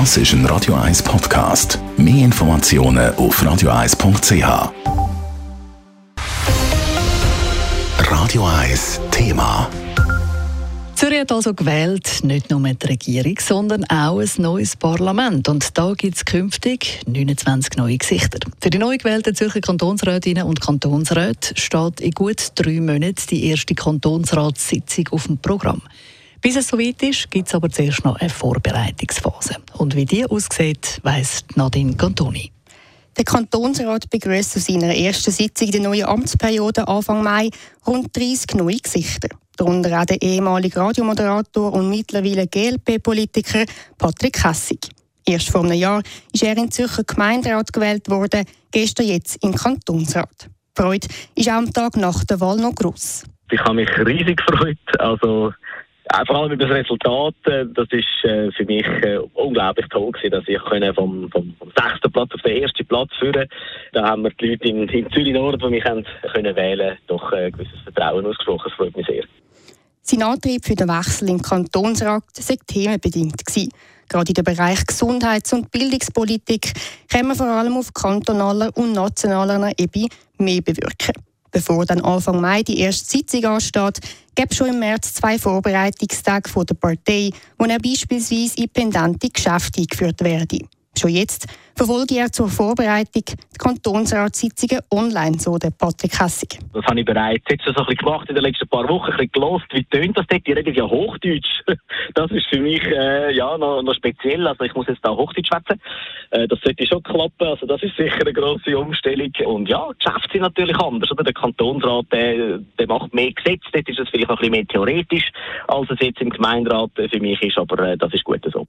Das ist ein Radio 1 Podcast. Mehr Informationen auf radio1.ch. Radio 1 Thema. Zürich hat also gewählt, nicht nur die Regierung, sondern auch ein neues Parlament. Und da gibt es künftig 29 neue Gesichter. Für die neu gewählten Zürcher Kantonsrätinnen und Kantonsräte steht in gut drei Monaten die erste Kantonsratssitzung auf dem Programm. Bis es soweit ist, gibt es aber zuerst noch eine Vorbereitungsphase. Und wie die aussieht, weiss Nadine Cantoni. Der Kantonsrat begrüßt zu seiner ersten Sitzung der neuen Amtsperiode Anfang Mai rund 30 neue Gesichter. Darunter auch der ehemalige Radiomoderator und mittlerweile GLP-Politiker Patrick Hessig. Erst vor einem Jahr ist er in Zürcher Gemeinderat gewählt worden, gestern jetzt im Kantonsrat. Die Freude ist auch am Tag nach der Wahl noch groß. Ich habe mich riesig gefreut. Also vor allem über das Resultat, äh, das ist äh, für mich unglaublich toll gewesen, dass ich vom, vom, vom sechsten Platz auf den ersten Platz führen Da haben wir die Leute in, in Zürich Nord, die mich haben können wählen doch ein gewisses Vertrauen ausgesprochen. Das freut mich sehr. Sein Antrieb für den Wechsel im Kantonsrat sei themenbedingt gewesen. Gerade in den Bereich Gesundheits- und Bildungspolitik können wir vor allem auf kantonaler und nationaler Ebene mehr bewirken. Bevor dann Anfang Mai die erste Sitzung ansteht, gibt es schon im März zwei Vorbereitungstage der Partei, wo er beispielsweise in pendente Geschäfte eingeführt werden. Schon jetzt verfolge er zur Vorbereitung die Kantonsratssitzungen online, so der Patrick Hessig. Das habe ich bereits jetzt so ein bisschen gemacht in den letzten paar Wochen, ein bisschen gelost. Wie tönt das dort? Die reden ja Hochdeutsch. Das ist für mich äh, ja, noch, noch speziell. Also ich muss jetzt da Hochdeutsch schwätzen. Äh, das sollte schon klappen. Also das ist sicher eine grosse Umstellung. Und ja, Geschäfte sind natürlich anders. Oder? Der Kantonsrat der, der macht mehr Gesetze. Dort ist es vielleicht ein bisschen mehr theoretisch, als es jetzt im Gemeinderat für mich ist. Aber äh, das ist gut so.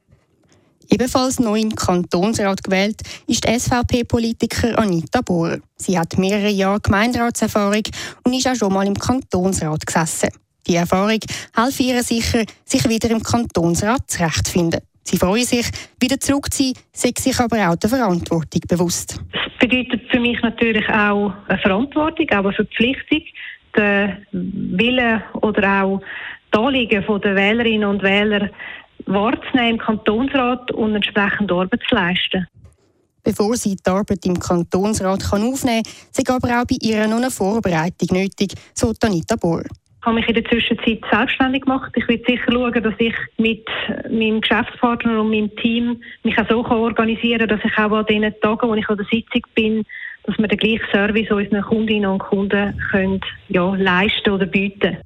Ebenfalls neu im Kantonsrat gewählt ist die SVP-Politiker Anita Bohrer. Sie hat mehrere Jahre Gemeinderatserfahrung und ist auch schon mal im Kantonsrat gesessen. Die Erfahrung hilft ihr sicher, sich wieder im Kantonsrat zurechtzufinden. Sie freuen sich, wieder zurück zu sein, sind sich aber auch der Verantwortung bewusst. Das bedeutet für mich natürlich auch eine Verantwortung, auch eine Verpflichtung, den Willen oder auch die Anliegen der Wählerinnen und Wähler wahrzunehmen im Kantonsrat und entsprechend Arbeit zu leisten. Bevor sie die Arbeit im Kantonsrat kann aufnehmen kann, ist aber auch bei ihr noch eine Vorbereitung nötig, so Tanita Bohr. Ich habe mich in der Zwischenzeit selbstständig gemacht. Ich will sicher schauen, dass ich mit meinem Geschäftspartner und meinem Team mich auch so organisieren kann, dass ich auch an den Tagen, wo ich an der Sitzung bin, dass wir den gleichen Service unseren Kundinnen und Kunden können, ja, leisten oder bieten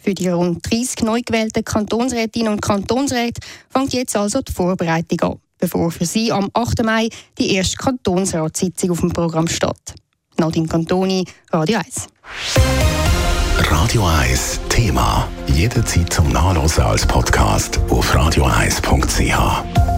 für die rund 30 neu gewählten Kantonsrätinnen und Kantonsräte fängt jetzt also die Vorbereitung an, bevor für sie am 8. Mai die erste Kantonsratssitzung auf dem Programm steht. Nadine Cantoni, Radio 1. Radio 1 Thema. Jederzeit zum Nachlesen als Podcast auf radio1.ch.